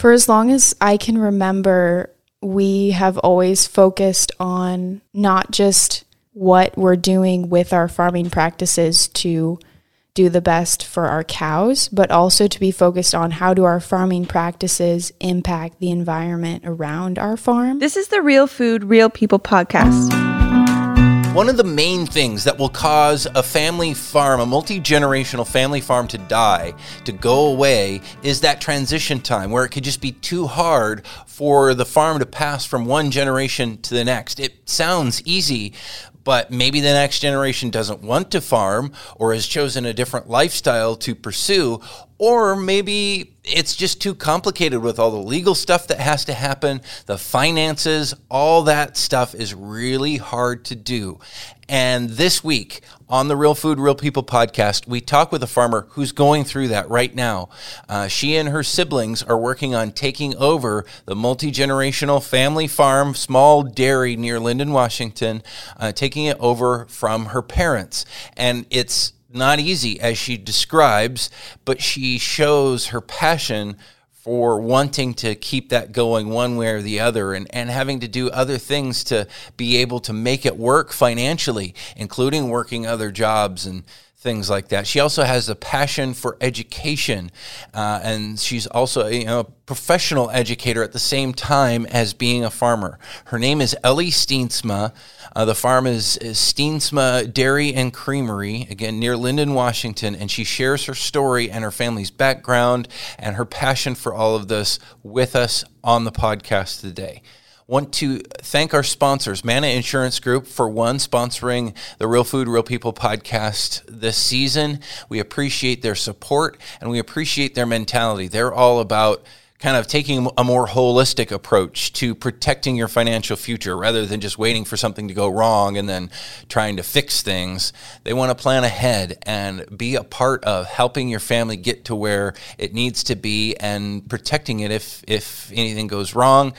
For as long as I can remember, we have always focused on not just what we're doing with our farming practices to do the best for our cows, but also to be focused on how do our farming practices impact the environment around our farm. This is the Real Food, Real People podcast. One of the main things that will cause a family farm, a multi generational family farm to die, to go away, is that transition time where it could just be too hard for the farm to pass from one generation to the next. It sounds easy, but maybe the next generation doesn't want to farm or has chosen a different lifestyle to pursue, or maybe it's just too complicated with all the legal stuff that has to happen, the finances, all that stuff is really hard to do. And this week on the Real Food, Real People podcast, we talk with a farmer who's going through that right now. Uh, she and her siblings are working on taking over the multi generational family farm, small dairy near Lynden, Washington, uh, taking it over from her parents. And it's not easy, as she describes, but she shows her passion for wanting to keep that going one way or the other and, and having to do other things to be able to make it work financially, including working other jobs and things like that. She also has a passion for education, uh, and she's also you know, a professional educator at the same time as being a farmer. Her name is Ellie Steensma. Uh, the farm is, is Steensma Dairy and Creamery, again, near Lynden, Washington, and she shares her story and her family's background and her passion for all of this with us on the podcast today want to thank our sponsors, Mana Insurance Group, for one, sponsoring the Real Food, Real People podcast this season. We appreciate their support and we appreciate their mentality. They're all about kind of taking a more holistic approach to protecting your financial future rather than just waiting for something to go wrong and then trying to fix things. They want to plan ahead and be a part of helping your family get to where it needs to be and protecting it if if anything goes wrong.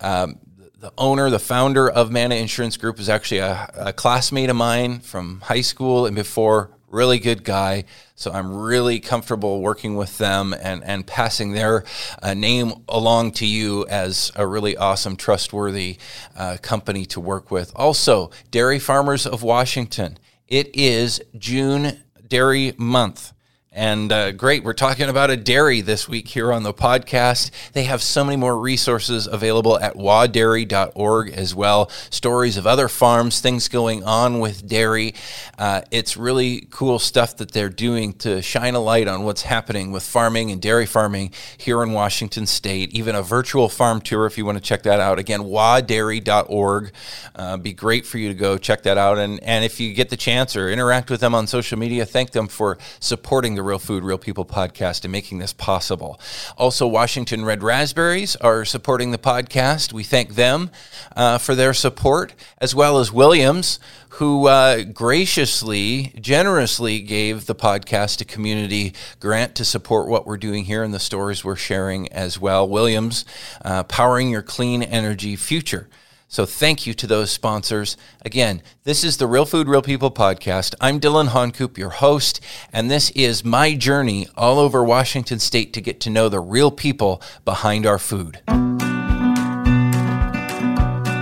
Um, the owner, the founder of Mana Insurance Group is actually a, a, classmate of mine from high school and before. Really good guy. So I'm really comfortable working with them and, and passing their uh, name along to you as a really awesome, trustworthy uh, company to work with. Also, Dairy Farmers of Washington. It is June Dairy Month. And uh, great, we're talking about a dairy this week here on the podcast. They have so many more resources available at wadairy.org as well. Stories of other farms, things going on with dairy. Uh, it's really cool stuff that they're doing to shine a light on what's happening with farming and dairy farming here in Washington State. Even a virtual farm tour if you want to check that out. Again, wadairy.org. Uh, be great for you to go check that out. And, and if you get the chance or interact with them on social media, thank them for supporting the Real Food, Real People podcast and making this possible. Also, Washington Red Raspberries are supporting the podcast. We thank them uh, for their support, as well as Williams, who uh, graciously, generously gave the podcast a community grant to support what we're doing here and the stories we're sharing as well. Williams, uh, powering your clean energy future. So thank you to those sponsors. Again, this is the Real Food, Real People podcast. I'm Dylan Honcoop, your host, and this is my journey all over Washington State to get to know the real people behind our food.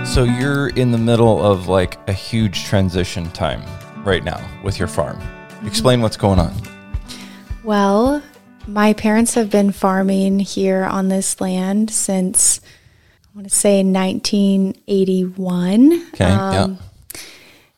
So you're in the middle of like a huge transition time right now with your farm. Explain what's going on. Well, my parents have been farming here on this land since I want to say 1981. Okay. Um, yeah.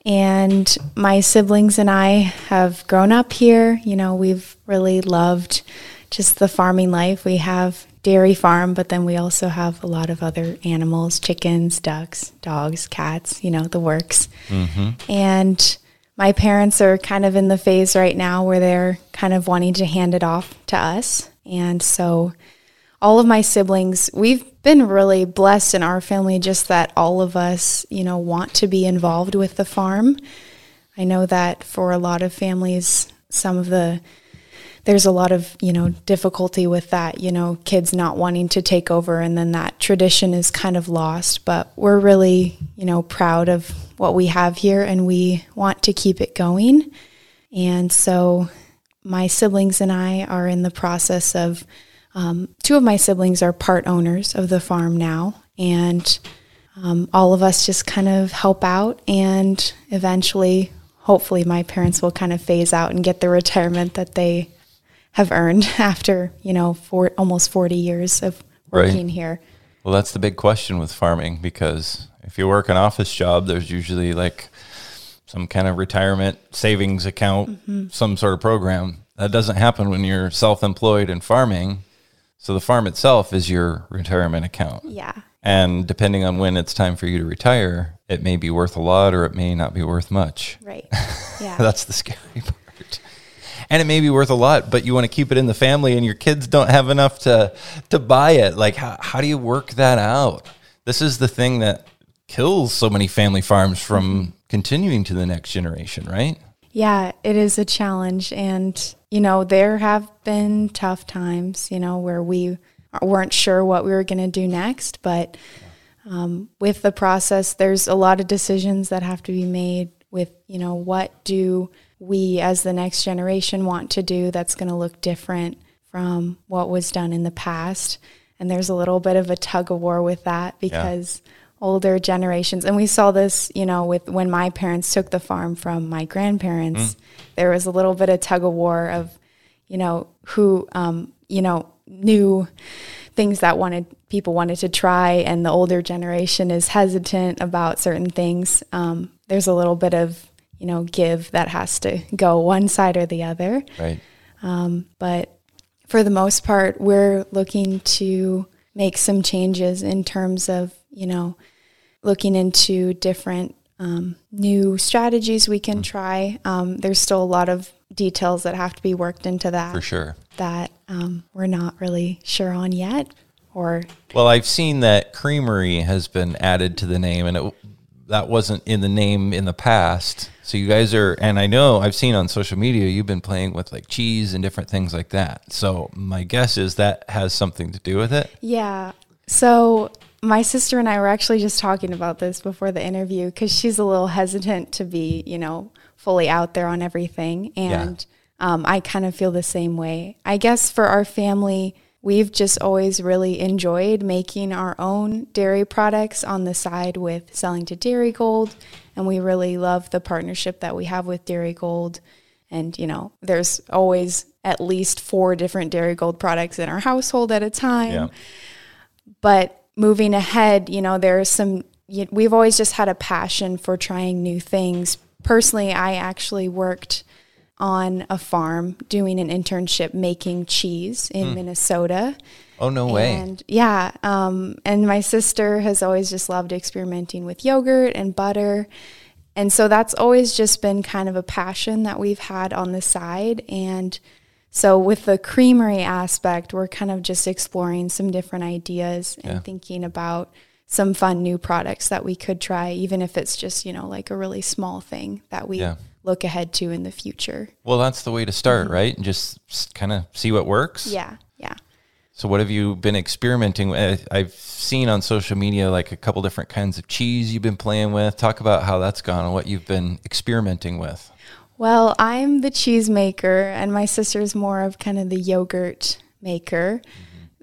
And my siblings and I have grown up here. You know, we've really loved just the farming life. We have dairy farm, but then we also have a lot of other animals, chickens, ducks, dogs, cats, you know, the works. Mm-hmm. And my parents are kind of in the phase right now where they're kind of wanting to hand it off to us. And so all of my siblings, we've been really blessed in our family just that all of us, you know, want to be involved with the farm. I know that for a lot of families, some of the there's a lot of, you know, difficulty with that, you know, kids not wanting to take over and then that tradition is kind of lost, but we're really, you know, proud of what we have here and we want to keep it going. And so my siblings and I are in the process of um, two of my siblings are part owners of the farm now, and um, all of us just kind of help out, and eventually, hopefully, my parents will kind of phase out and get the retirement that they have earned after you know for almost forty years of Right. working here. Well, that's the big question with farming because if you work an office job, there's usually like some kind of retirement savings account, some sort of program. That doesn't happen when you're self employed and farming. So the farm itself is your retirement account. Yeah, And depending on when it's time for you to retire, it may be worth a lot or it may not be worth much. right. Yeah, That's the scary part. And it may be worth a lot, but you want to keep it in the family and your kids don't have enough to to buy it. Like how, how do you work that out? This is the thing that kills so many family farms from continuing to the next generation, right? Yeah, it is a challenge. And, you know, there have been tough times, you know, where we weren't sure what we were going to do next. But um, with the process, there's a lot of decisions that have to be made with, you know, what do we as the next generation want to do that's going to look different from what was done in the past. And there's a little bit of a tug of war with that because older generations. And we saw this you know with when my parents took the farm from my grandparents there was a little bit of tug of war of you know who um, you know knew things that wanted people wanted to try. And the older generation is hesitant about certain things. Um, there's a little bit of you know give that has to go one side or the other. Right. but for the most part, we're looking to make some changes in terms of, you know, looking into different um, new strategies we can try. Um, there's still a lot of details that have to be worked into that For sure. that um, we're not really sure on yet. Or Well, I've seen that creamery has been added to the name, and it, that wasn't in the name in the past. So you guys are, and I know I've seen on social media you've been playing with like cheese and different things like that. So my guess is that has something to do with it. Yeah. So my sister and I were actually just talking about this before the interview because she's a little hesitant to be, you know, fully out there on everything. And um, I kind of feel the same way. I guess for our family, we've just always really enjoyed making our own dairy products on the side with selling to Darigold. And we really love the partnership that we have with Darigold. And, you know, there's always at least four different Darigold products in our household at a time Yeah. but moving ahead, you know, there's some, y- we've always just had a passion for trying new things. Personally, I actually worked on a farm doing an internship making cheese in Minnesota. Oh no way! And yeah, um, and my sister has always just loved experimenting with yogurt and butter. And so that's always just been kind of a passion that we've had on the side. And so with the creamery aspect, we're kind of just exploring some different ideas and Yeah. thinking about some fun new products that we could try, even if it's just, you know, like a really small thing that we Yeah. look ahead to in the future. Well, that's the way to start, mm-hmm. right? And just kind of see what works. Yeah. Yeah. So, what have you been experimenting with? I've seen on social media like a couple different kinds of cheese you've been playing with. Talk about how that's gone and what you've been experimenting with. Well, I'm the cheese maker, and my sister's more of kind of the yogurt maker.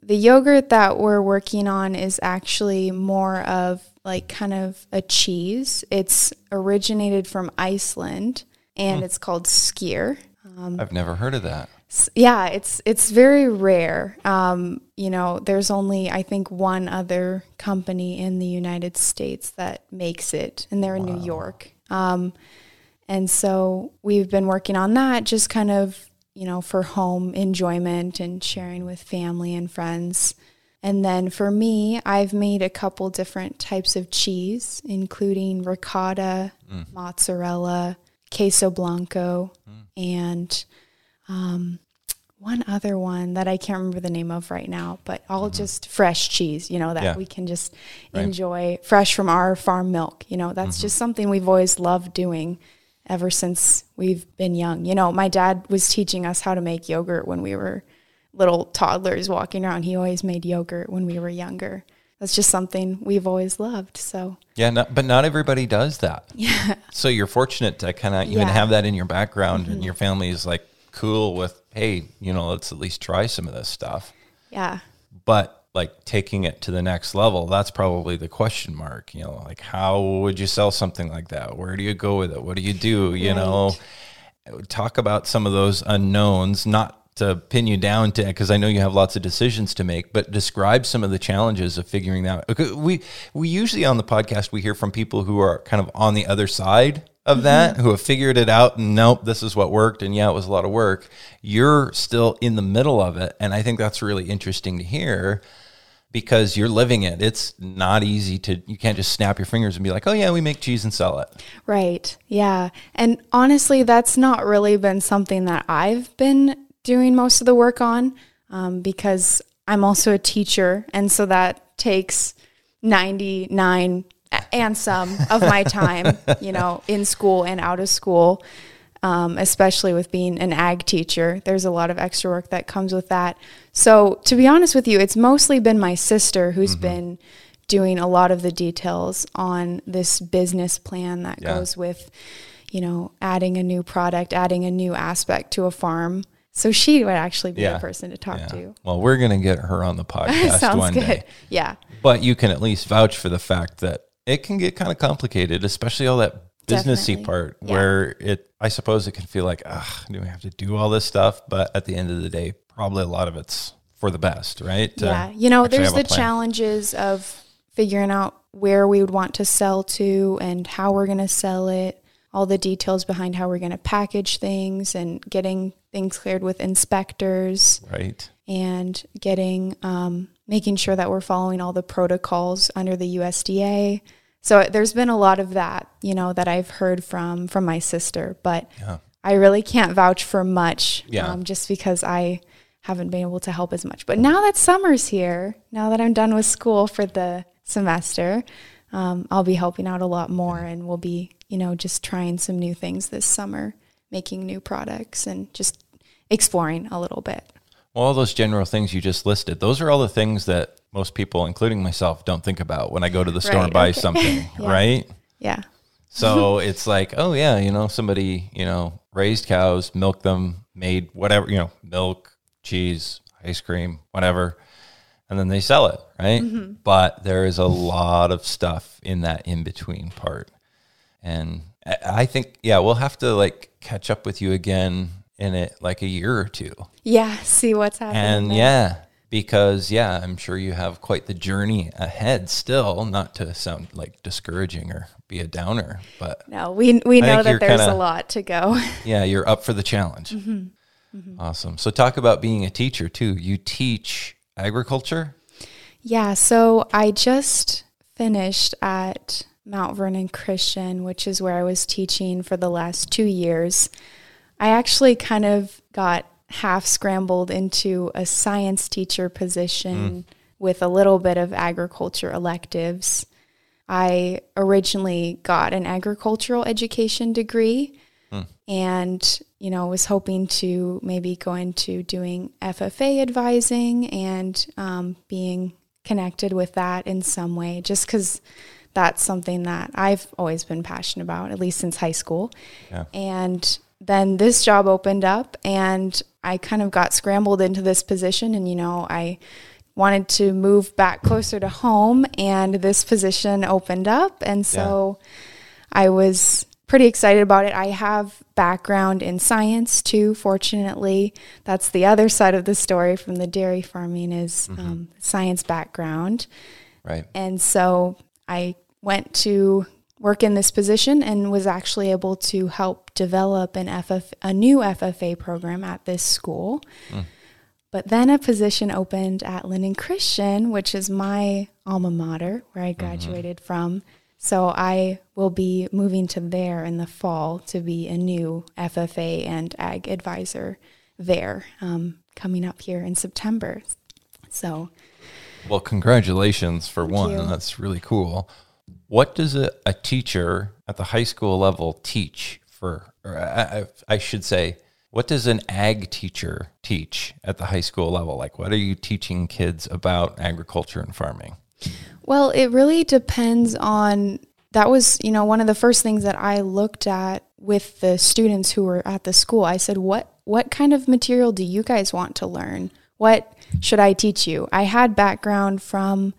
The yogurt that we're working on is actually more of like kind of a cheese. It's originated from Iceland and it's called skyr. I've never heard of that. Yeah, it's it's very rare. Um, you know, there's only I think one other company in the United States that makes it, and they're in New York. Um, and so we've been working on that, just kind of you know for home enjoyment and sharing with family and friends. And then for me, I've made a couple different types of cheese, including ricotta, mm. mozzarella, queso blanco, mm. and um, one other one that I can't remember the name of right now, but all mm-hmm. just fresh cheese, you know, that Yeah. we can just Right. enjoy fresh from our farm milk. You know, that's mm-hmm. just something we've always loved doing ever since we've been young. You know, my dad was teaching us how to make yogurt when we were little toddlers walking around. He always made yogurt when we were younger. That's just something we've always loved. So, Yeah, not, but not everybody does that. Yeah. So you're fortunate to kind of even Yeah. Mm-hmm. have that in your background, and your family is like cool with, hey, you know, let's at least try some of this stuff. Yeah. But like taking it to the next level, that's probably the question mark. You know, like how would you sell something like that? Where do you go with it? What do you do? You know, talk about some of those unknowns, not to pin you down to because I know you have lots of decisions to make, but describe some of the challenges of figuring that out. We we usually on the podcast we hear from people who are kind of on the other side of mm-hmm. that, who have figured it out and nope, this is what worked and yeah, it was a lot of work. You're still in the middle of it, and I think that's really interesting to hear because you're living it. It's not easy to you can't just snap your fingers and be like, "Oh yeah, we make cheese and sell it." Right. Yeah. And honestly, that's not really been something that I've been doing most of the work on um, because I'm also a teacher. And so that takes 99 and some of my time, you know, in school and out of school. Um, especially with being an ag teacher. There's a lot of extra work that comes with that. So, to be honest with you, it's mostly been my sister who's mm-hmm. been doing a lot of the details on this business plan that yeah. goes with, you know, adding a new product, adding a new aspect to a farm. So she would actually be yeah. the person to talk yeah. to. Well, we're going to get her on the podcast Sounds one good. day. Yeah. But you can at least vouch for the fact that it can get kind of complicated, especially all that businessy Definitely. part yeah. where it I suppose it can feel like, ah, do we have to do all this stuff? But at the end of the day, probably a lot of it's for the best, right? Yeah. you know, there's the challenges of figuring out where we would want to sell to and how we're going to sell it all the details behind how we're going to package things and getting things cleared with inspectors. Right. And getting, um, making sure that we're following all the protocols under the USDA. So there's been a lot of that, you know, that I've heard from from my sister, but yeah. I really can't vouch for much, yeah. um, just because I haven't been able to help as much. But now that summer's here, now that I'm done with school for the semester, um, I'll be helping out a lot more, and we'll be you know, just trying some new things this summer, making new products and just exploring a little bit. Well, all those general things you just listed, those are all the things that most people, including myself, don't think about when I go to the store right, and buy okay. something, yeah. right? Yeah. So it's like, oh yeah, you know, somebody, you know, raised cows, milked them, made whatever, you know, milk, cheese, ice cream, whatever, and then they sell it, right? Mm-hmm. But there is a lot of stuff in that in between part. And I think, yeah, we'll have to like catch up with you again in it like a year or two. Yeah, see what's happening. And there. yeah, because yeah, I'm sure you have quite the journey ahead still, not to sound like discouraging or be a downer, but No, we we know that there's kinda, a lot to go. yeah, you're up for the challenge. Mm-hmm. Mm-hmm. Awesome. So talk about being a teacher too. You teach agriculture? Yeah, so I just finished at Mount Vernon Christian, which is where I was teaching for the last two years, I actually kind of got half scrambled into a science teacher position mm. with a little bit of agriculture electives. I originally got an agricultural education degree mm. and, you know, was hoping to maybe go into doing FFA advising and um, being connected with that in some way, just because that's something that I've always been passionate about, at least since high school. Yeah. And then this job opened up, and I kind of got scrambled into this position. And, you know, I wanted to move back closer to home, and this position opened up. And so yeah. I was pretty excited about it. I have background in science too, fortunately. That's the other side of the story from the dairy farming is mm-hmm. um, science background. Right. And so I went to work in this position and was actually able to help develop an FF, a new FFA program at this school. Mm. But then a position opened at Lynden Christian, which is my alma mater where I mm-hmm. graduated mm-hmm. from. So I will be moving to there in the fall to be a new FFA and ag advisor there um, coming up here in September. So, well, congratulations for one. You. That's really cool. What does a, a teacher at the high school level teach for, or I, I should say, what does an ag teacher teach at the high school level? Like, what are you teaching kids about agriculture and farming? Well, it really depends on that was, you know, one of the first things that I looked at with the students who were at the school. I said, "What what kind of material do you guys want to learn? what should I teach you? I had background from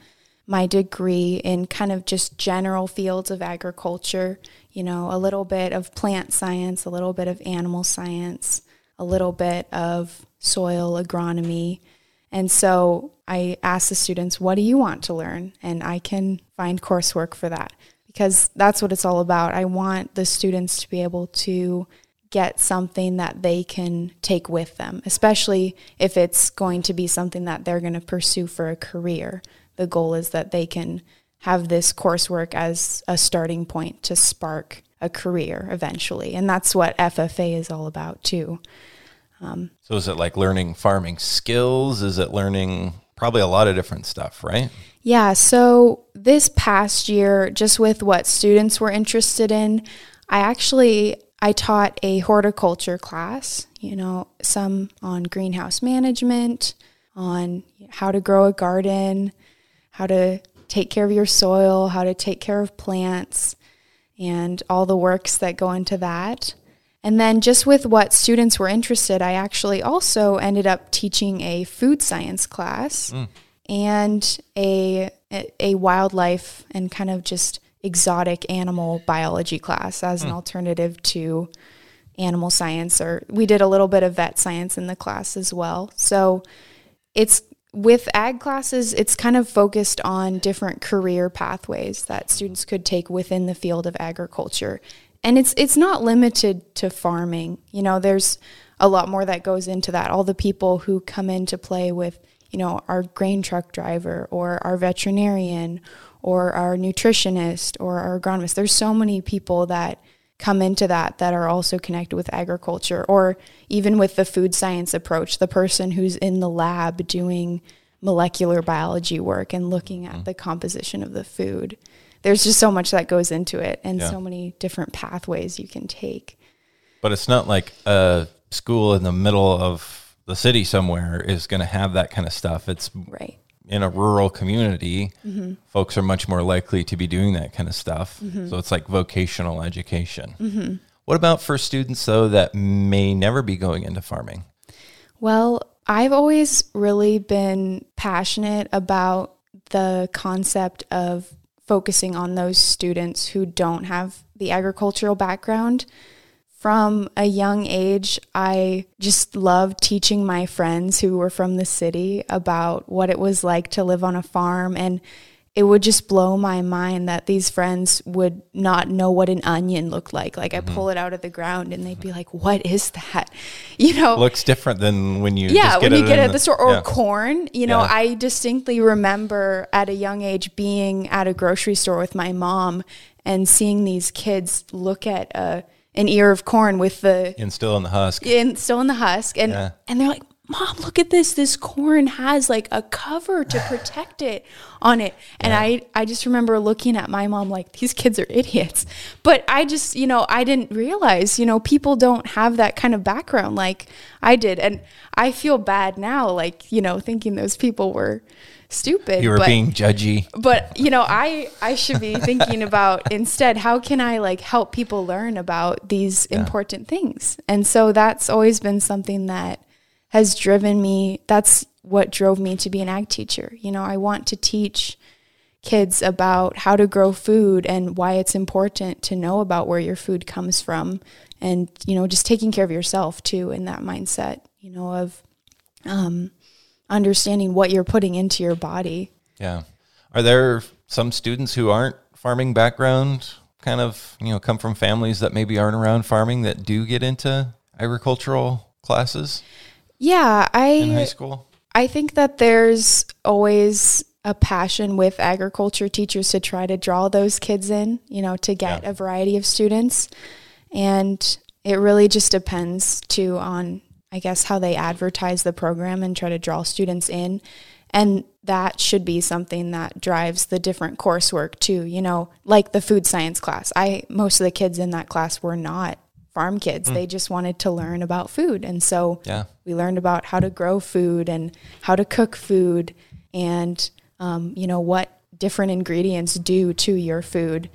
my degree in kind of just general fields of agriculture, you know, a little bit of plant science, a little bit of animal science, a little bit of soil agronomy. And so I asked the students, what do you want to learn? And I can find coursework for that because that's what it's all about. I want the students to be able to get something that they can take with them, especially if it's going to be something that they're going to pursue for a career. The goal is that they can have this coursework as a starting point to spark a career eventually. And that's what FFA is all about, too. Um, so, is it like learning farming skills? Is it learning probably a lot of different stuff, right? Yeah. So, this past year, just with what students were interested in, I actually I taught a horticulture class, you know, some on greenhouse management, on how to grow a garden, how to take care of your soil, how to take care of plants, and all the works that go into that. And then, just with what students were interested, I actually also ended up teaching a food science class mm. and a, a wildlife and kind of just exotic animal biology class as an mm. alternative to animal science or we did a little bit of vet science in the class as well. So it's with ag classes it's kind of focused on different career pathways that students could take within the field of agriculture. And it's it's not limited to farming. You know, there's a lot more that goes into that. All the people who come into play with, you know, our grain truck driver or our veterinarian or our nutritionist or our agronomist. There's so many people that come into that that are also connected with agriculture or even with the food science approach, the person who's in the lab doing molecular biology work and looking at mm. the composition of the food. There's just so much that goes into it and yeah. so many different pathways you can take. But it's not like a school in the middle of the city somewhere is going to have that kind of stuff. It's right in a rural community, mm-hmm. folks are much more likely to be doing that kind of stuff. Mm-hmm. So it's like vocational education. Mm-hmm. What about for students, though, that may never be going into farming? Well, I've always really been passionate about the concept of focusing on those students who don't have the agricultural background from a young age, I just loved teaching my friends who were from the city about what it was like to live on a farm. And it would just blow my mind that these friends would not know what an onion looked like. Like I mm-hmm. pull it out of the ground and they'd be like, "What is that?" You know, looks different than when you yeah when you get it at the store or yeah. corn. You know, yeah. I distinctly remember at a young age being at a grocery store with my mom and seeing these kids look at a an ear of corn with the and still in the husk and still in the husk and yeah. and they're like mom look at this this corn has like a cover to protect it on it and yeah. i i just remember looking at my mom like these kids are idiots but i just you know i didn't realize you know people don't have that kind of background like i did and i feel bad now like you know thinking those people were stupid. You were but, being judgy. But you know, I I should be thinking about instead how can I like help people learn about these yeah. important things. And so that's always been something that has driven me. That's what drove me to be an ag teacher. You know, I want to teach kids about how to grow food and why it's important to know about where your food comes from and you know just taking care of yourself too in that mindset you know of um, understanding what you're putting into your body. Yeah. Are there some students who aren't farming background, kind of, you know, come from families that maybe aren't around farming that do get into agricultural classes? Yeah, I in high school. I think that there's always a passion with agriculture teachers to try to draw those kids in, you know, to get yeah. a variety of students. And it really just depends too on I guess, how they advertise the program and try to draw students in. And that should be something that drives the different coursework too. You know, like the food science class. I most of the kids in that class were not farm kids. Mm. They just wanted to learn about food. And so yeah. we learned about how to grow food and how to cook food and um, you know what different ingredients do to your food.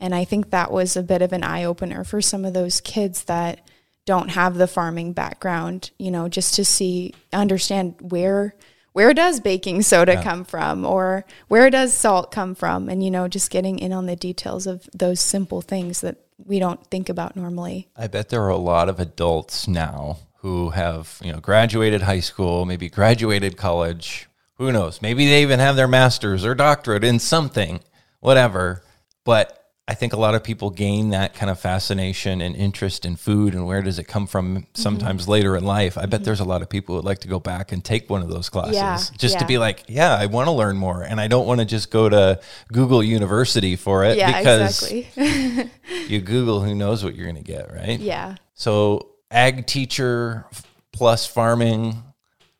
And I think that was a bit of an eye opener for some of those kids that don't have the farming background, you know, just to see, understand where where does baking soda come from or where does salt come from and you know just getting in on the details of those simple things that we don't think about normally I bet there are a lot of adults now who have, you know, graduated high school, maybe graduated college. Who knows? Maybe they even have their master's or doctorate in something, whatever. But I think a lot of people gain that kind of fascination and interest in food and where does it come from mm-hmm. sometimes later in life. I bet mm-hmm. there's a lot of people who would like to go back and take one of those classes Yeah, just to be like, yeah, I want to learn more and I don't want to just go to Google University for it yeah because exactly you Google who knows what you're going to get, right? yeah So ag teacher plus farming.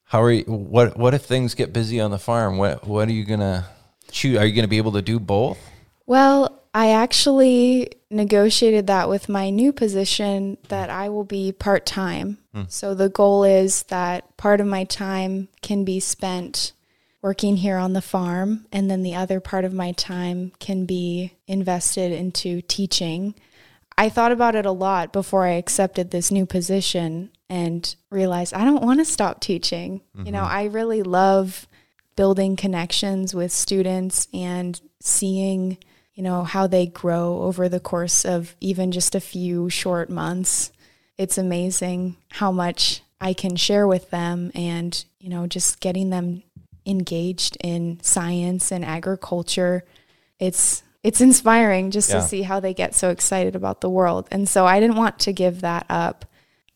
How are you? What What if things get busy on the farm? What What are you gonna shoot? Are you gonna be able to do both? Well, I actually negotiated that with my new position that I will be part time. Hmm. So the goal is that part of my time can be spent working here on the farm, and then the other part of my time can be invested into teaching. I thought about it a lot before I accepted this new position and realized I don't want to stop teaching. You know, mm-hmm. I really love building connections with students and seeing, you know, how they grow over the course of even just a few short months. It's amazing how much I can share with them and, you know, just getting them engaged in science and agriculture. It's it's inspiring just Yeah. to see how they get so excited about the world. And so I didn't want to give that up.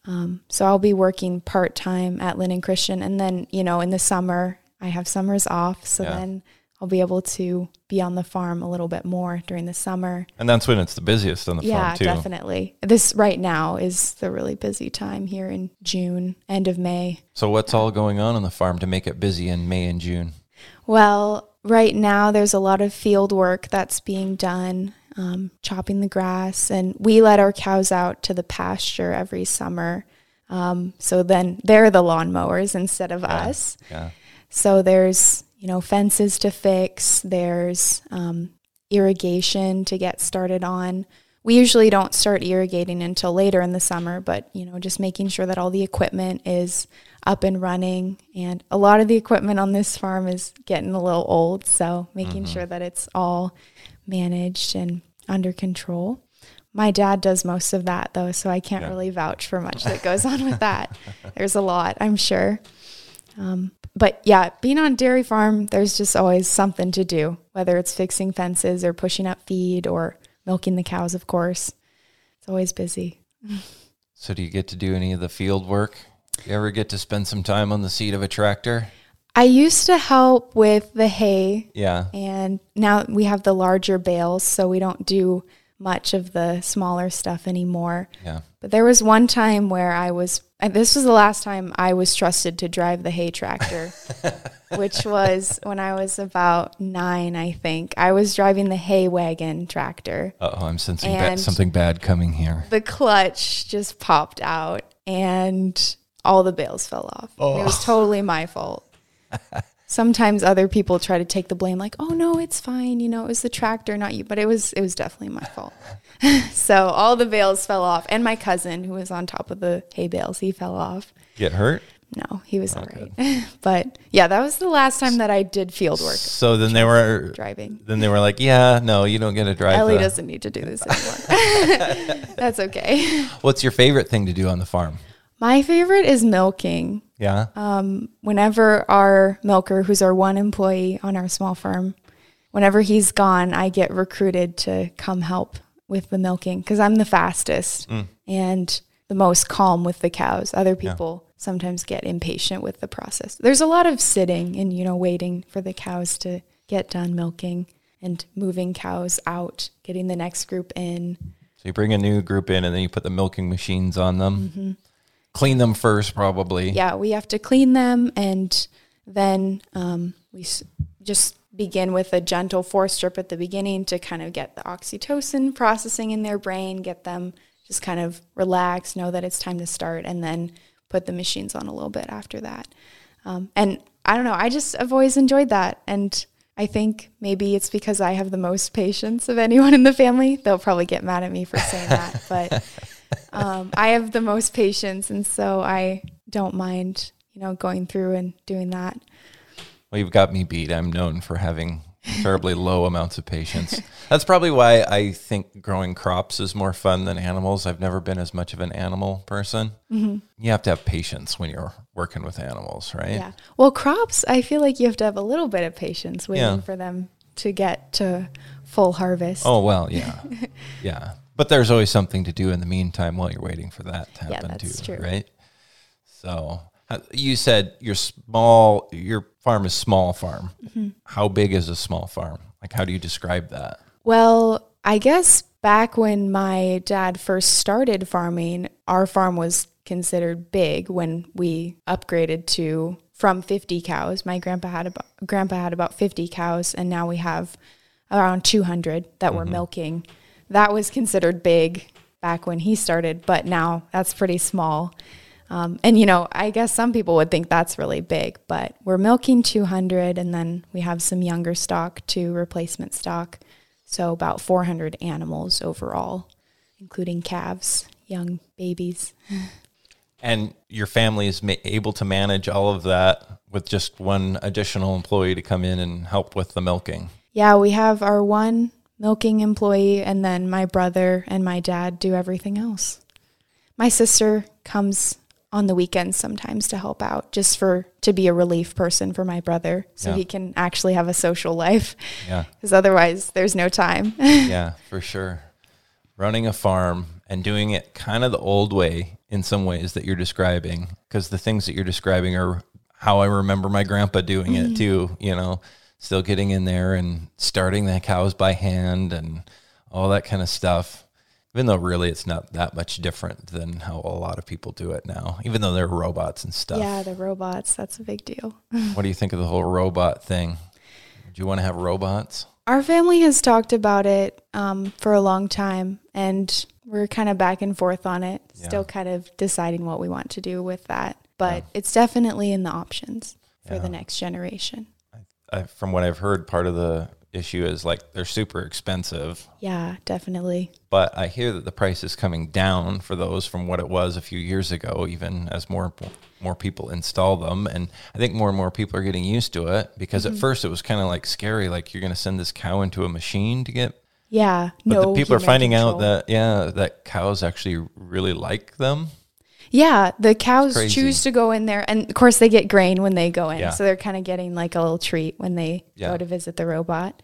Um, so I'll be working part time at Lynden Christian, and then you know in the summer I have summers off, so Yeah. then I'll be able to be on the farm a little bit more during the summer. And that's when it's the busiest on the yeah, farm too. Yeah, definitely. This right now is the really busy time here in June, end of May. So what's all going on on the farm to make it busy in May and June? Well, right now there's a lot of field work that's being done, um, chopping the grass, and we let our cows out to the pasture every summer. Um, so then they're the lawnmowers instead of us. Yeah. So there's you know fences to fix. There's um, irrigation to get started on. We usually don't start irrigating until later in the summer, but you know just making sure that all the equipment is up and running. And a lot of the equipment on this farm is getting a little old, so making sure that it's all managed and under control. My dad does most of that though, so I can't Yeah. really vouch for much that goes on with that. There's a lot, I'm sure. Um, but yeah, being on a dairy farm, there's just always something to do, whether it's fixing fences or pushing up feed or milking the cows, of course. It's always busy. So do you get to do any of the field work? You ever get to spend some time on the seat of a tractor? I used to help with the hay, Yeah. and now we have the larger bales, so we don't do much of the smaller stuff anymore. Yeah. But there was one time where I was, and this was the last time I was trusted to drive the hay tractor, which was when I was about nine, I think. I was driving the hay wagon tractor. Uh oh, I'm sensing ba- something bad coming here. The clutch just popped out and all the bales fell off. It was totally my fault. Sometimes other people try to take the blame, like, "Oh no, it's fine. You know, it was the tractor, not you." But it was, it was definitely my fault. so all the bales fell off, and my cousin, who was on top of the hay bales, he fell off. Get hurt? No, he was all right. but yeah, that was the last time that I did field work So then they were driving. then they were like, "Yeah, no, you don't get to drive." Ellie the- doesn't need to do this anymore. That's okay. What's your favorite thing to do on the farm? My favorite is milking. Yeah. Um, whenever our milker, who's our one employee on our small farm, whenever he's gone, I get recruited to come help with the milking because I'm the fastest and the most calm with the cows. Other people sometimes get impatient with the process. There's a lot of sitting and, you know, waiting for the cows to get done milking and moving cows out, getting the next group in. So you bring a new group in, and then you put the milking machines on them. Clean them first, probably. Yeah, we have to clean them, and then um, we s- just begin with a gentle fore strip at the beginning to kind of get the oxytocin processing in their brain, get them just kind of relax, know that it's time to start, and then put the machines on a little bit after that. Um, and I don't know, I just have always enjoyed that, and I think maybe it's because I have the most patience of anyone in the family. They'll probably get mad at me for saying that, but um, I have the most patience, and so I don't mind, you know, going through and doing that. Well, you've got me beat. I'm known for having terribly low amounts of patience. That's probably why I think growing crops is more fun than animals. I've never been as much of an animal person. Mm-hmm. You have to have patience when you're working with animals, right? Yeah. Well, crops, I feel like you have to have a little bit of patience waiting Yeah. for them to get to full harvest. Oh well, yeah, yeah. But there's always something to do in the meantime while you're waiting for that to Yeah, happen that's too, true. right? So you said your small, your farm is small farm. Mm-hmm. How big is a small farm? Like, how do you describe that? Well, I guess back when my dad first started farming, our farm was considered big when we upgraded to from 50 cows. My grandpa had about grandpa had about 50 cows and now we have around 200 that we're milking. That was considered big back when he started, but now that's pretty small. Um, and you know, I guess some people would think that's really big, but we're milking 200 and then we have some younger stock to replacement stock. So about 400 animals overall, including calves, young babies. And your family is ma- able to manage all of that with just one additional employee to come in and help with the milking. Yeah, we have our one milking employee, and then my brother and my dad do everything else. My sister comes on the weekends sometimes to help out, just for to be a relief person for my brother, so Yeah. he can actually have a social life. Yeah. Because otherwise, there's no time. yeah, for sure. Running a farm and doing it kind of the old way in some ways that you're describing, because the things that you're describing are how I remember my grandpa doing it mm-hmm. too, you know, still getting in there and starting the cows by hand and all that kind of stuff. Even though really it's not that much different than how a lot of people do it now, even though they're robots and stuff. yeah, the robots, that's a big deal. What do you think of the whole robot thing? Do you want to have robots? Our family has talked about it um, for a long time, and we're kind of back and forth on it, Yeah. still kind of deciding what we want to do with that. But it's definitely in the options for Yeah. the next generation. I, from what I've heard, part of the issue is like they're super expensive. Yeah, definitely. But I hear that the price is coming down for those from what it was a few years ago, even as more more people install them. And I think more and more people are getting used to it because Mm-hmm. at first it was kind of like scary, like you're going to send this cow into a machine to get. Yeah, But no. the people are finding control. out that yeah, that cows actually really like them. Yeah, the cows choose to go in there, and of course they get grain when they go in, Yeah. so they're kind of getting like a little treat when they Yeah. go to visit the robot.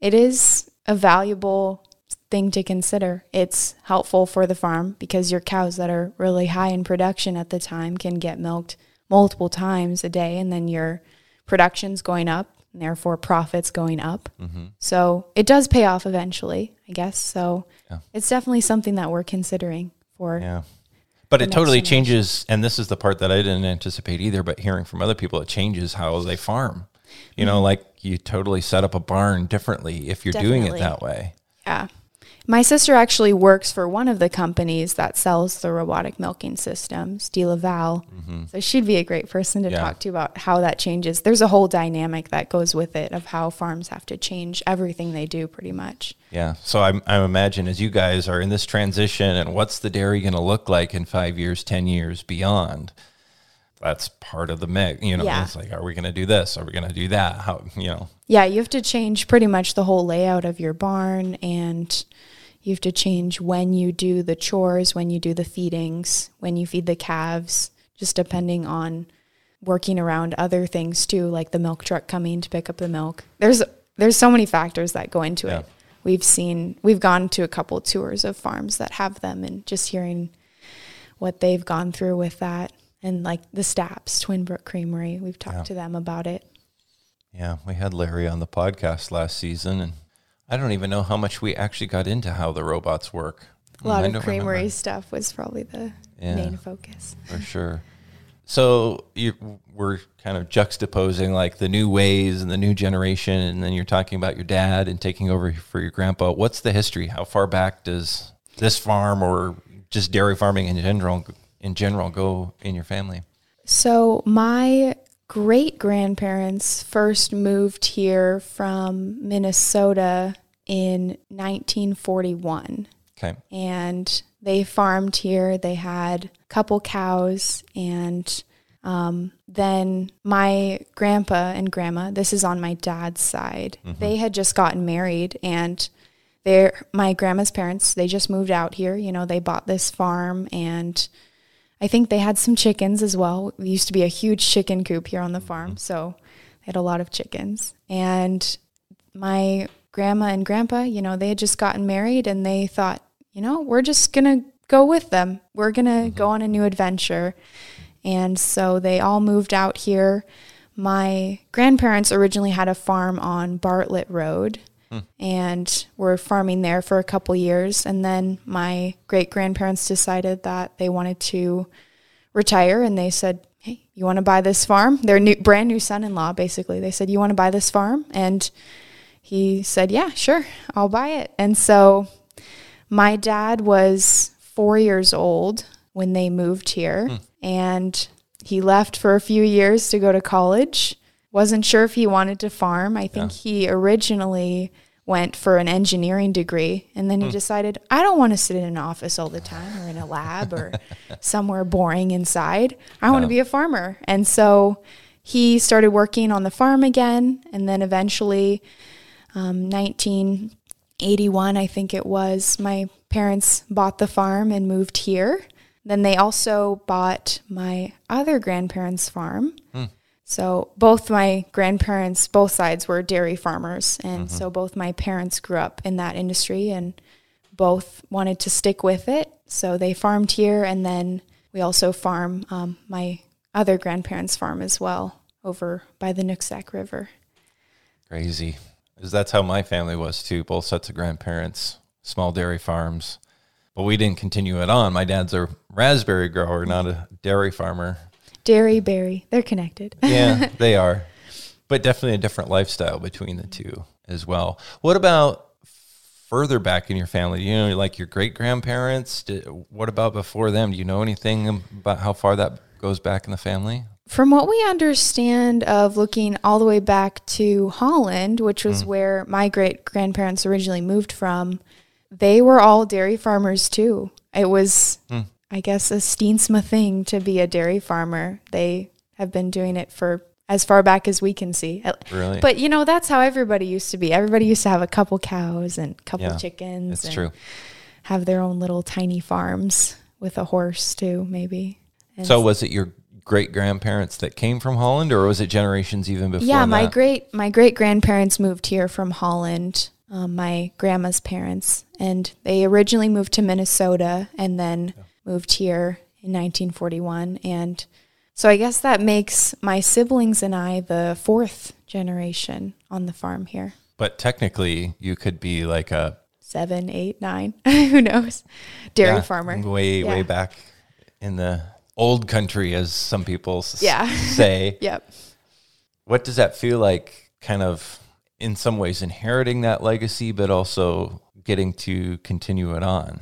It is a valuable thing to consider. It's helpful for the farm because your cows that are really high in production at the time can get milked multiple times a day, and then your production's going up, and therefore profits going up. Mm-hmm. So it does pay off eventually, I guess. So Yeah. it's definitely something that we're considering for. Yeah. But it totally changes, and this is the part that I didn't anticipate either. But hearing from other people, it changes how they farm. You Mm-hmm. know, like you totally set up a barn differently if you're doing it that way. Yeah. My sister actually works for one of the companies that sells the robotic milking systems, DeLaval. So she'd be a great person to Mm-hmm. Yeah. talk to about how that changes. There's a whole dynamic that goes with it of how farms have to change everything they do pretty much. Yeah. So I, I imagine as you guys are in this transition, and what's the dairy going to look like in five years, ten years beyond? That's part of the mix. You know, Yeah. it's like, are we going to do this? Are we going to do that? How you know? Yeah, you have to change pretty much the whole layout of your barn and you have to change when you do the chores, when you do the feedings, when you feed the calves, just depending on working around other things too, like the milk truck coming to pick up the milk. There's there's so many factors that go into Yeah. it. We've seen we've gone to a couple tours of farms that have them and just hearing what they've gone through with that. And like the Staps, Twin Brook Creamery, we've talked Yeah. to them about it. Yeah, we had Larry on the podcast last season, and I don't even know how much we actually got into how the robots work. A lot I of creamery remember. stuff was probably the Yeah. main focus. for sure. So you we're kind of juxtaposing like the new ways and the new generation, and then you're talking about your dad and taking over for your grandpa. What's the history? How far back does this farm or just dairy farming in general in general go in your family? So my great grandparents first moved here from Minnesota in 1941. Okay. and they farmed here. They had a couple cows, and um, then my grandpa and grandma, this is on my dad's side, they had just gotten married, and they're my grandma's parents. They just moved out here. You know, they bought this farm, and I think they had some chickens as well. It used to be a huge chicken coop here on the mm-hmm. farm, so they had a lot of chickens, and my grandma and grandpa, you know, they had just gotten married and they thought, you know, we're just going to go with them. We're going to mm-hmm. go on a new adventure. And so they all moved out here. My grandparents originally had a farm on Bartlett Road and we were farming there for a couple years. And then my great grandparents decided that they wanted to retire and they said, Hey, you want to buy this farm? Their new, brand new son in law, basically. They said, You want to buy this farm? And he said, Yeah, sure, I'll buy it. And so my dad was four years old when they moved here, hmm. and he left for a few years to go to college. Wasn't sure if he wanted to farm. I think he originally went for an engineering degree, and then he decided, I don't want to sit in an office all the time or in a lab or somewhere boring inside. I want to be a farmer. And so he started working on the farm again, and then eventually um, 1981, I think it was, my parents bought the farm and moved here. Then they also bought my other grandparents' farm. So both my grandparents, both sides were dairy farmers. And so both my parents grew up in that industry and both wanted to stick with it. So they farmed here. And then we also farm um, my other grandparents' farm as well over by the Nooksack River. Crazy. 'Cause that's how my family was too. Both sets of grandparents, small dairy farms. But we didn't continue it on. My dad's a raspberry grower, not a dairy farmer. Dairy, berry, they're connected. Yeah, they are. But definitely a different lifestyle between the two as well. What about further back in your family? You know, like your great grandparents? What about before them? Do you know anything about how far that goes back in the family? From what we understand of looking all the way back to Holland, which was hmm. where my great grandparents originally moved from, they were all dairy farmers too. It was, hmm. I guess, a Steensma thing to be a dairy farmer. They have been doing it for as far back as we can see. Really? But you know, that's how everybody used to be. Everybody used to have a couple cows and a couple Yeah, chickens. And true. Have their own little tiny farms with a horse too, maybe. And So was it your great grandparents that came from Holland, or was it generations even before? yeah, my that? great my great grandparents moved here from Holland. Um, my grandma's parents, and they originally moved to Minnesota and then moved here in 1941. And so I guess that makes my siblings and I the fourth generation on the farm here. But technically, you could be like a Seven, eight, nine, who knows? Dairy yeah, farmer. way way back in the old country, as some people Yeah. say. Yep. What does that feel like? Kind of, in some ways, inheriting that legacy, but also getting to continue it on.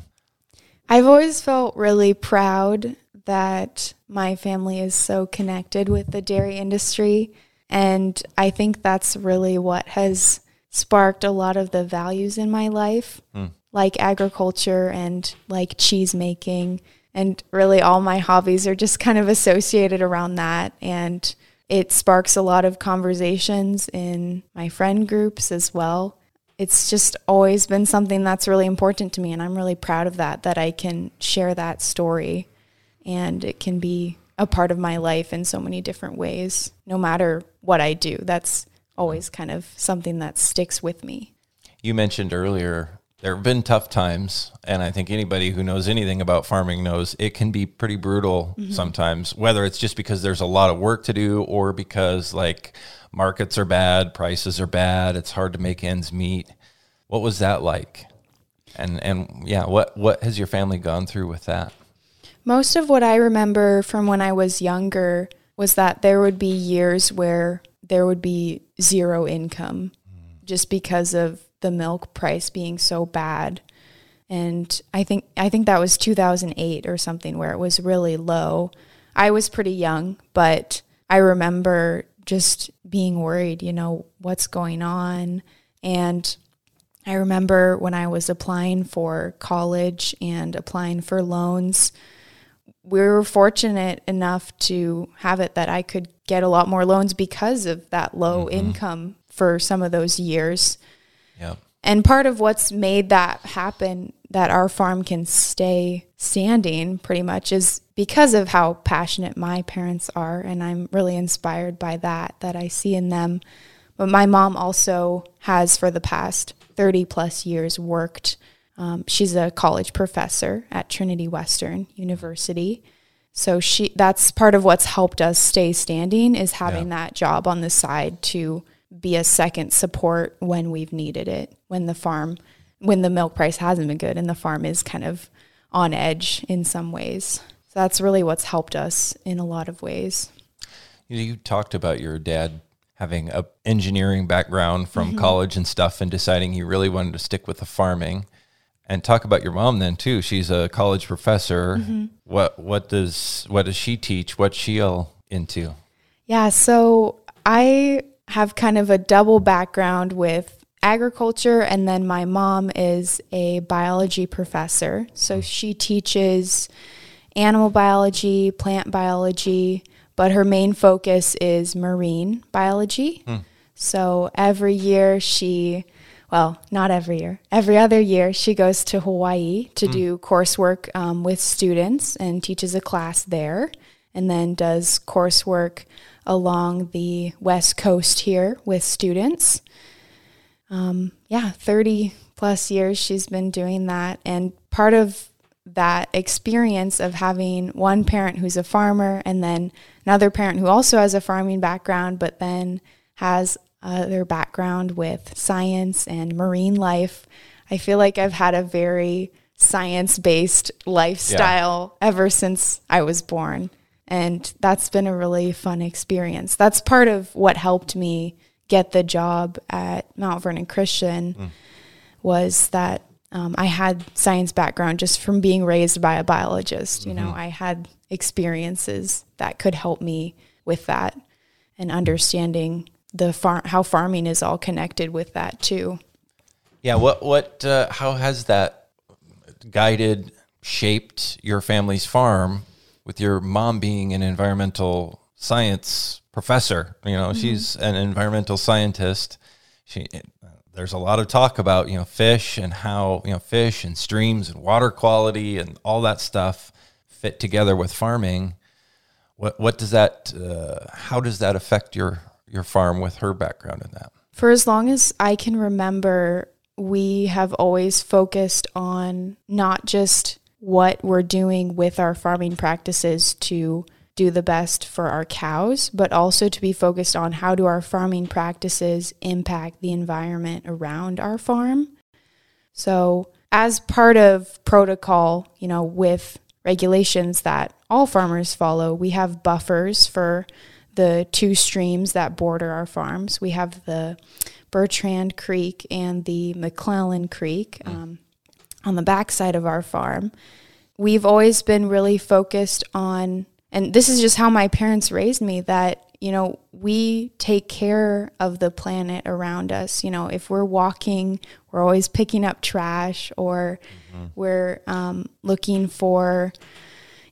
I've always felt really proud that my family is so connected with the dairy industry. And I think that's really what has sparked a lot of the values in my life, hmm. like agriculture and like cheese making. And really, all my hobbies are just kind of associated around that. And it sparks a lot of conversations in my friend groups as well it's just always been something that's really important to me and i'm really proud of that that i can share that story and it can be a part of my life in so many different ways no matter what i do. That's always kind of something that sticks with me. You mentioned earlier there have been tough times, and I think anybody who knows anything about farming knows it can be pretty brutal mm-hmm. sometimes, whether it's just because there's a lot of work to do or because like markets are bad, prices are bad, it's hard to make ends meet. What was that like? And and yeah, what what has your family gone through with that? Most of what I remember from when I was younger was that there would be years where there would be zero income mm. just because of the milk price being so bad. And I think I think that was 2008 or something where it was really low. I was pretty young, but I remember just being worried, you know, what's going on and I remember when I was applying for college and applying for loans, we were fortunate enough to have it that I could get a lot more loans because of that low Mm-hmm. income for some of those years. Yeah. And part of what's made that happen, that our farm can stay standing pretty much, is because of how passionate my parents are. And I'm really inspired by that, that I see in them. But my mom also has, for the past 30 plus years, worked. Um, she's a college professor at Trinity Western University. So she that's part of what's helped us stay standing is having that job on the side to be a second support when we've needed it, when the farm when the milk price hasn't been good and the farm is kind of on edge in some ways. So that's really what's helped us in a lot of ways. You, you talked about your dad having a engineering background from mm-hmm. college and stuff and deciding he really wanted to stick with the farming. And talk about your mom then too. She's a college professor. Mm-hmm. What what does what does she teach? What's she all into? Yeah, so I have kind of a double background with agriculture, and then my mom is a biology professor. So mm. she teaches animal biology, plant biology, but her main focus is marine biology. Hmm. So every year she, well, not every year, every other year she goes to Hawaii to hmm. do coursework um, with students and teaches a class there, and then does coursework along the west coast here with students. Um, yeah, 30 plus years she's been doing that. And part of that experience of having one parent who's a farmer and then another parent who also has a farming background, but then has their background with science and marine life, I feel like I've had a very science based lifestyle ever since I was born. And that's been a really fun experience. That's part of what helped me get the job at Mount Vernon Christian was that um, I had science background just from being raised by a biologist. You know, I had experiences that could help me with that and understanding the farm how farming is all connected with that too. Yeah, what what uh, how has that guided shaped your family's farm with your mom being an environmental science professor, you know, she's an environmental scientist. She there's a lot of talk about, you know, fish and how, you know, fish and streams and water quality and all that stuff fit together with farming. What what does that uh, how does that affect your your farm with her background in that? For as long as I can remember, we have always focused on not just what we're doing with our farming practices to do the best for our cows, but also to be focused on how do our farming practices impact the environment around our farm. So, as part of protocol, you know, with regulations that all farmers follow, we have buffers for the two streams that border our farms. We have the Bertrand Creek and the McClellan Creek um, on the backside of our farm. We've always been really focused on, and this is just how my parents raised me that, you know, we take care of the planet around us. You know, if we're walking, we're always picking up trash or we're um, looking for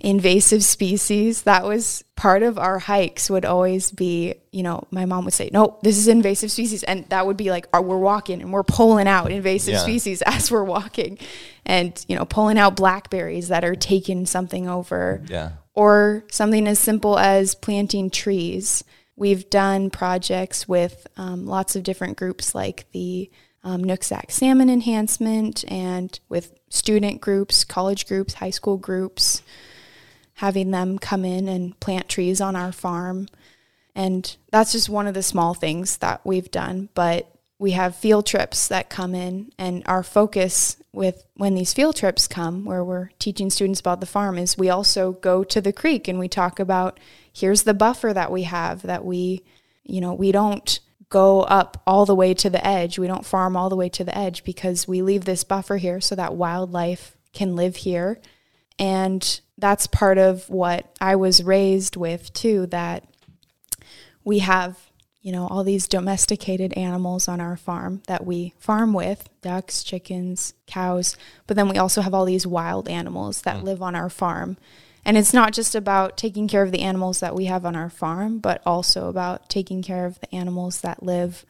invasive species that was part of our hikes would always be you know my mom would say no this is invasive species and that would be like uh, we're walking and we're pulling out invasive Yeah. species as we're walking and you know pulling out blackberries that are taking something over Yeah. or something as simple as planting trees. We've done projects with um, lots of different groups like the um, Nooksack Salmon Enhancement and with student groups, college groups, high school groups, having them come in and plant trees on our farm. And that's just one of the small things that we've done. But we have field trips that come in, and our focus with when these field trips come, where we're teaching students about the farm, is we also go to the creek and we talk about here's the buffer that we have that we, you know, we don't go up all the way to the edge. We don't farm all the way to the edge because we leave this buffer here so that wildlife can live here. And that's part of what I was raised with too that we have you know, all these domesticated animals on our farm that we farm with ducks, chickens, cows. But then we also have all these wild animals that mm. live on our farm. And it's not just about taking care of the animals that we have on our farm, but also about taking care of the animals that live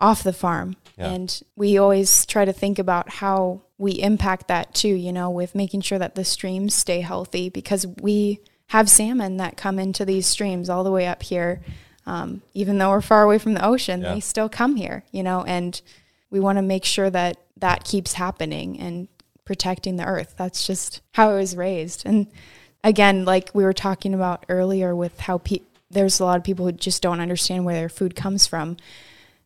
off the farm. Yeah. And we always try to think about how we impact that too, you know, with making sure that the streams stay healthy because we have salmon that come into these streams all the way up here. Um, even though we're far away from the ocean, Yeah. they still come here, you know, and we want to make sure that that keeps happening and protecting the earth. That's just how I was raised. And again, like we were talking about earlier with how pe- there's a lot of people who just don't understand where their food comes from.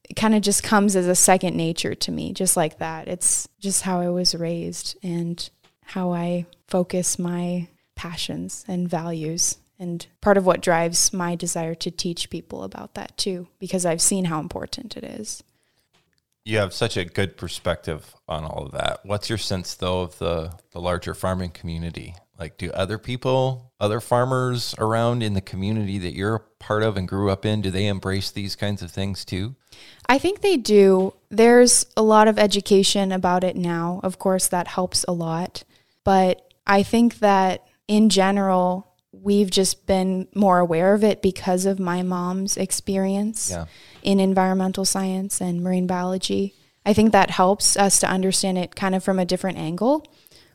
It kind of just comes as a second nature to me, just like that. It's just how I was raised and how I focus my passions and values. And part of what drives my desire to teach people about that too, because I've seen how important it is. You have such a good perspective on all of that. What's your sense though of the the larger farming community? Like do other people, other farmers around in the community that you're a part of and grew up in, do they embrace these kinds of things too? I think they do. There's a lot of education about it now. Of course, that helps a lot. But I think that in general, we've just been more aware of it because of my mom's experience Yeah. in environmental science and marine biology. I think that helps us to understand it kind of from a different angle.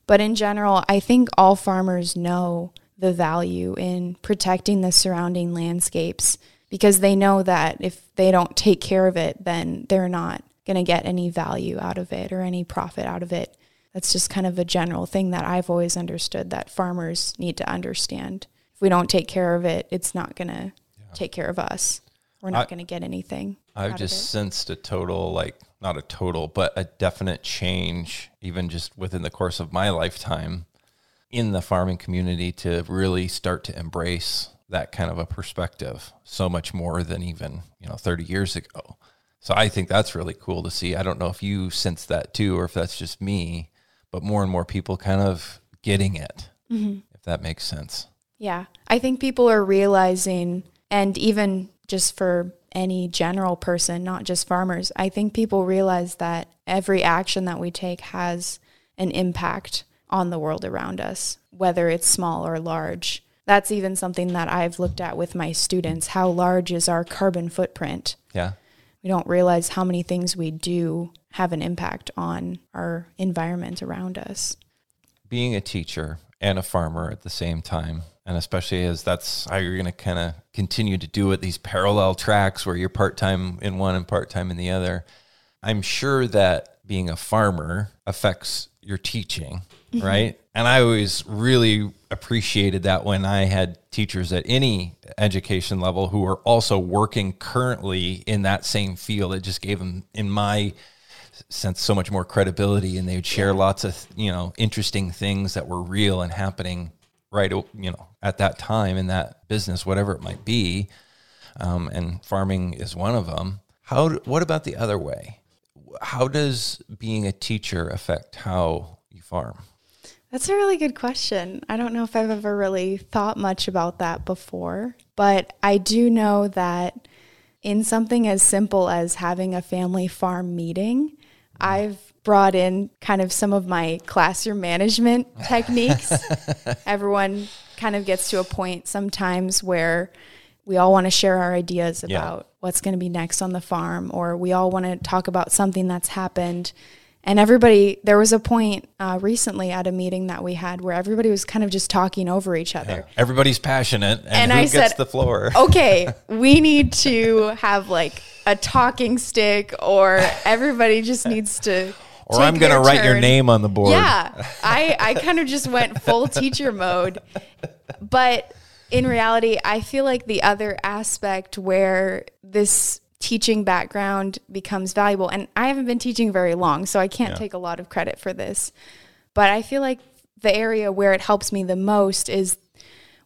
But in general, I think all farmers know the value in protecting the surrounding landscapes because they know that if they don't take care of it, then they're not going to get any value out of it or any profit out of it. That's just kind of a general thing that I've always understood that farmers need to understand. If we don't take care of it, it's not going to take care of us. We're not going to get anything. I've just sensed a total, like, not a total, but a definite change, even just within the course of my lifetime in the farming community to really start to embrace that kind of a perspective so much more than even, you know, 30 years ago. So I think that's really cool to see. I don't know if you sense that too, or if that's just me, but more and more people kind of getting it, mm-hmm. if that makes sense. Yeah. I think people are realizing, and even just for any general person, not just farmers, I think people realize that every action that we take has an impact on the world around us, whether it's small or large. That's even something that I've looked at with my students. How large is our carbon footprint? Yeah. We don't realize how many things we do have an impact on our environment around us. being a teacher and a farmer at the same time and especially as that's how you're going to kind of continue to do it these parallel tracks where you're part-time in one and part-time in the other. I'm sure that being a farmer affects your teaching mm-hmm. right? And i always really appreciated that when i had teachers at any education level who were also working currently in that same field. It just gave them in my sense so much more credibility and they would share lots of you know interesting things that were real and happening right you know at that time in that business whatever it might be um, and farming is one of them how what about the other way? How does being a teacher affect how you farm? That's a really good question. I don't know if I've ever really thought much about that before, but I do know that in something as simple as having a family farm meeting, I've brought in kind of some of my classroom management techniques. Everyone kind of gets to a point sometimes where we all want to share our ideas Yeah. about what's going to be next on the farm, or we all want to talk about something that's happened. And everybody, there was a point uh, recently at a meeting that we had where everybody was kind of just talking over each other. everybody's passionate and, And who I gets said, the floor okay, we need to have like a talking stick, or everybody just needs to. Or i'm going to write your name on the board Yeah, I, I kind of just went full teacher mode. But in reality, I feel like the other aspect where this teaching background becomes valuable, and I haven't been teaching very long, so I can't take a lot of credit for this. But I feel like the area where it helps me the most is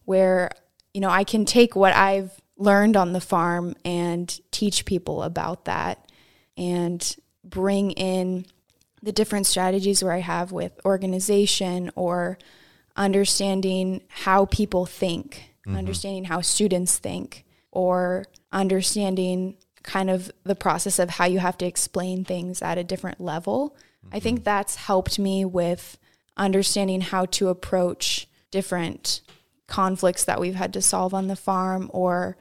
where, you know, I can take what I've learned on the farm and teach people about that and bring in the different strategies where I have with organization or understanding how people think, mm-hmm. understanding how students think, or understanding kind of the process of how you have to explain things at a different level. I think mm-hmm. that's helped me with understanding how to approach different conflicts that we've had to solve on the farm or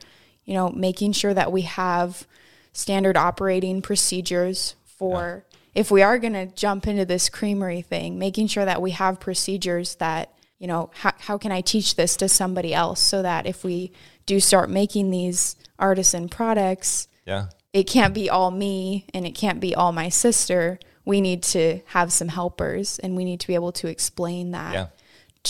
you know making sure that we have standard operating procedures for if we are going to jump into this creamery thing making sure that we have procedures that you know how, how can i teach this to somebody else so that if we do start making these artisan products Yeah. it can't be all me and it can't be all my sister. We need to have some helpers and we need to be able to explain that Yeah.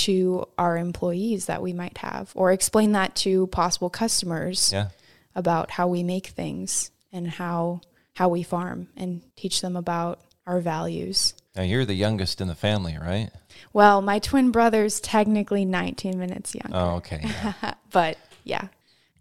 to our employees that we might have or explain that to possible customers Yeah. about how we make things and how how we farm and teach them about our values. Now you're the youngest in the family, right? Well, my twin brother's technically 19 minutes younger, Oh, okay. yeah. but yeah.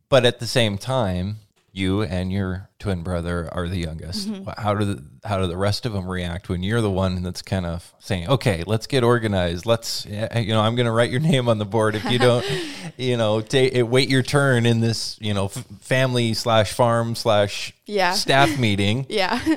but at the same time, you and your twin brother are the youngest. Mm-hmm. How do the, how do the rest of them react when you're the one that's kind of saying, "Okay, let's get organized. Let's you know, I'm going to write your name on the board if you don't, you know, ta- wait your turn in this, you know, f- family slash farm slash Yeah. staff meeting." Yeah.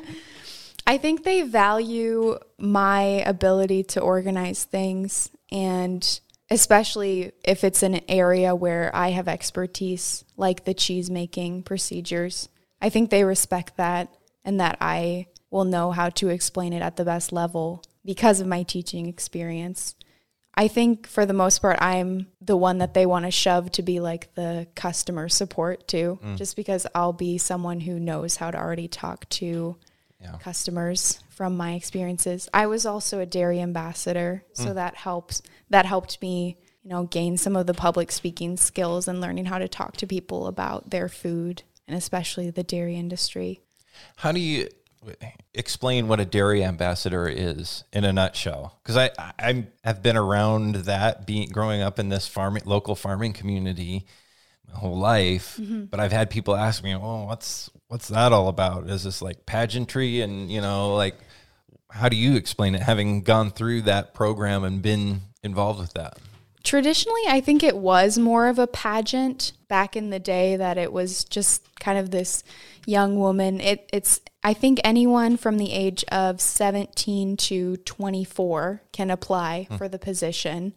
I think they value my ability to organize things and especially if it's an area where I have expertise like the cheese making procedures. I think they respect that and that I will know how to explain it at the best level because of my teaching experience. I think for the most part, I'm the one that they want to shove to be like the customer support too, mm. just because I'll be someone who knows how to already talk to Yeah. customers from my experiences. I was also a dairy ambassador, so hmm. that helps. That helped me, you know, gain some of the public speaking skills and learning how to talk to people about their food and especially the dairy industry. How do you explain what a dairy ambassador is in a nutshell? Because I, I have been around that, being growing up in this farming local farming community whole life, mm-hmm. but I've had people ask me, "Oh, what's what's that all about? Is this like pageantry?" And you know, like, how do you explain it, having gone through that program and been involved with that? Traditionally, I think it was more of a pageant back in the day that it was just kind of this young woman. It, it's I think anyone from the age of 17 to 24 can apply hmm. for the position.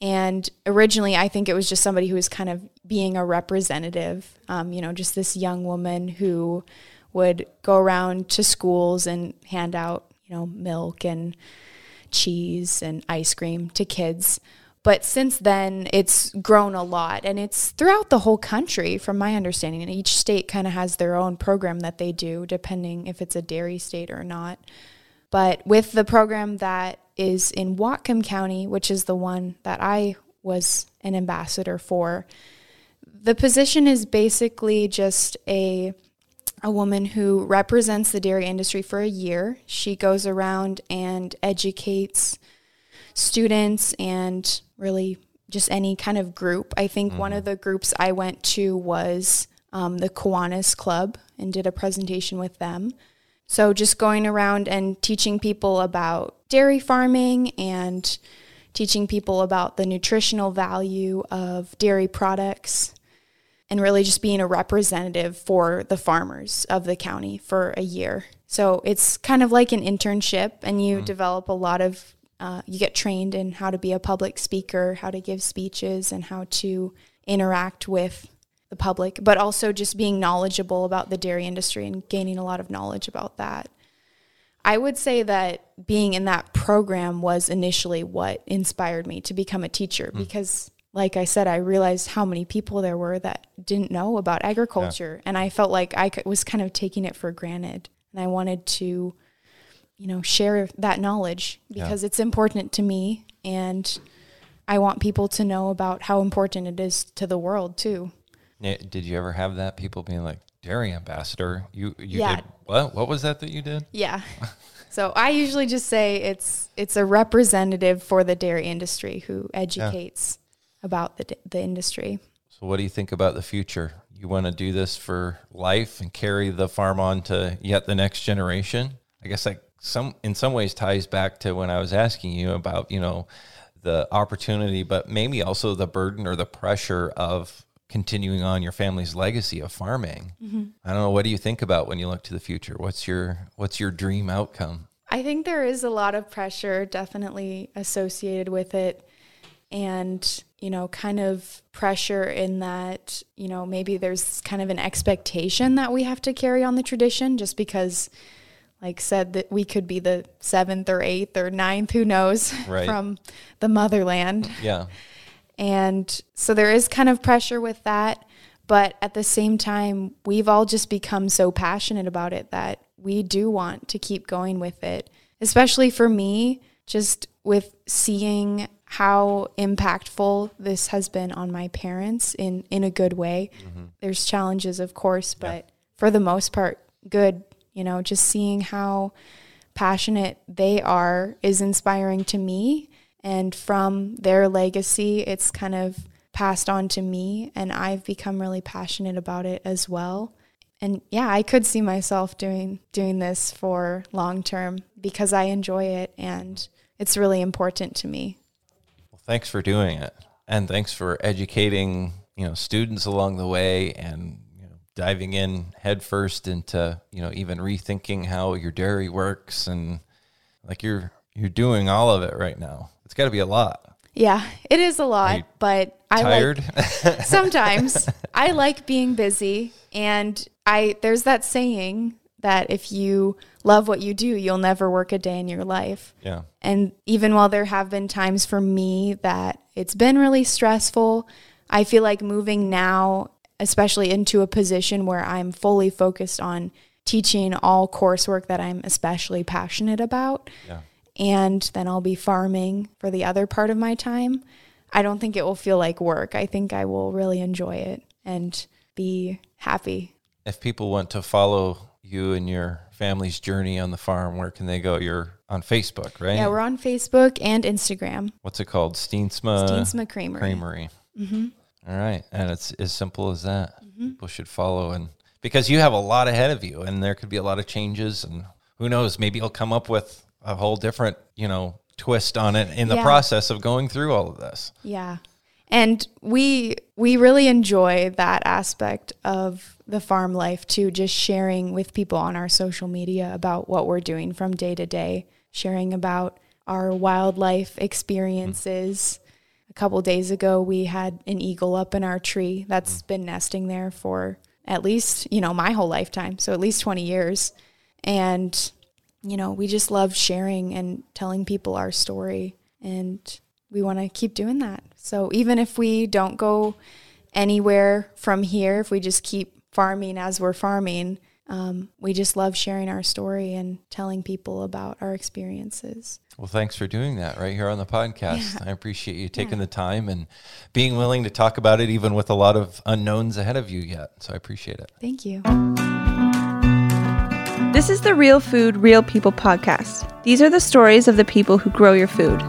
And originally, I think it was just somebody who was kind of being a representative, um, you know, just this young woman who would go around to schools and hand out, you know, milk and cheese and ice cream to kids. But since then, it's grown a lot and it's throughout the whole country, from my understanding. And each state kind of has their own program that they do, depending if it's a dairy state or not. But with the program that is in Whatcom County, which is the one that I was an ambassador for, the position is basically just a a woman who represents the dairy industry for a year. She goes around and educates students and really just any kind of group. I think one of the groups I went to was um, the Kiwanis Club and did a presentation with them. So just going around and teaching people about dairy farming and teaching people about the nutritional value of dairy products and really just being a representative for the farmers of the county for a year. So it's kind of like an internship, and you develop a lot of, uh, you get trained in how to be a public speaker, how to give speeches, and how to interact with the public, but also just being knowledgeable about the dairy industry and gaining a lot of knowledge about that. I would say that being in that program was initially what inspired me to become a teacher hmm. because, like I said, I realized how many people there were that didn't know about agriculture. And I felt like I was kind of taking it for granted. And I wanted to, you know, share that knowledge because it's important to me. And I want people to know about how important it is to the world, too. Yeah, Did you ever have that? People being like, "Dairy ambassador, you you Yeah. did what? What was that that you did?" Yeah. So I usually just say it's it's a representative for the dairy industry who educates about the the industry. So, what do you think about the future? You want to do this for life and carry the farm on to yet the next generation? I guess that some in some ways ties back to when I was asking you about you know the opportunity, but maybe also the burden or the pressure of continuing on your family's legacy of farming. Mm-hmm. I don't know. What do you think about when you look to the future? What's your what's your dream outcome? I think there is a lot of pressure definitely associated with it. And, you know, kind of pressure in that, you know, maybe there's kind of an expectation that we have to carry on the tradition just because, like said, that we could be the seventh or eighth or ninth, who knows, Right. from the motherland. Yeah. And so there is kind of pressure with that. But at the same time, we've all just become so passionate about it that we do want to keep going with it. Especially for me, just with seeing how impactful this has been on my parents in, in a good way. Mm-hmm. There's challenges, of course, but for the most part, good. You know, just seeing how passionate they are is inspiring to me. And from their legacy, it's kind of passed on to me. And I've become really passionate about it as well. And yeah, I could see myself doing doing this for long term because I enjoy it and it's really important to me. Well, thanks for doing it, and thanks for educating you know students along the way, and you know diving in headfirst into you know even rethinking how your dairy works, and like you're you're doing all of it right now. It's got to be a lot. Yeah, it is a lot, but I like Tired? sometimes I like being busy and I there's that saying that if you love what you do, you'll never work a day in your life. yeah. And even while there have been times for me that it's been really stressful, I feel like moving now, especially into a position where I'm fully focused on teaching all coursework that I'm especially passionate about, Yeah. And then I'll be farming for the other part of my time. I don't think it will feel like work. I think I will really enjoy it and be happy. If people want to follow you and your family's journey on the farm, where can they go? You're on Facebook, right? Yeah, we're on Facebook and Instagram. What's it called? Steensma, Steensma Creamery. Creamery. Mm-hmm. All right, and it's as simple as that. People should follow, and because you have a lot ahead of you, and there could be a lot of changes, and who knows, maybe you'll come up with a whole different, you know, twist on it in the Yeah. process of going through all of this. Yeah. And we we really enjoy that aspect of the farm life too, just sharing with people on our social media about what we're doing from day to day, sharing about our wildlife experiences. A couple days ago we had an eagle up in our tree that's mm. been nesting there for at least, you know, my whole lifetime, so at least 20 years. And you know, we just love sharing and telling people our story and we want to keep doing that. So even if we don't go anywhere from here, if we just keep farming as we're farming, um, we just love sharing our story and telling people about our experiences. Well, thanks for doing that right here on the podcast. I appreciate you taking the time and being willing to talk about it, even with a lot of unknowns ahead of you yet. So I appreciate it. Thank you. This is the Real Food, Real People podcast. These are the stories of the people who grow your food.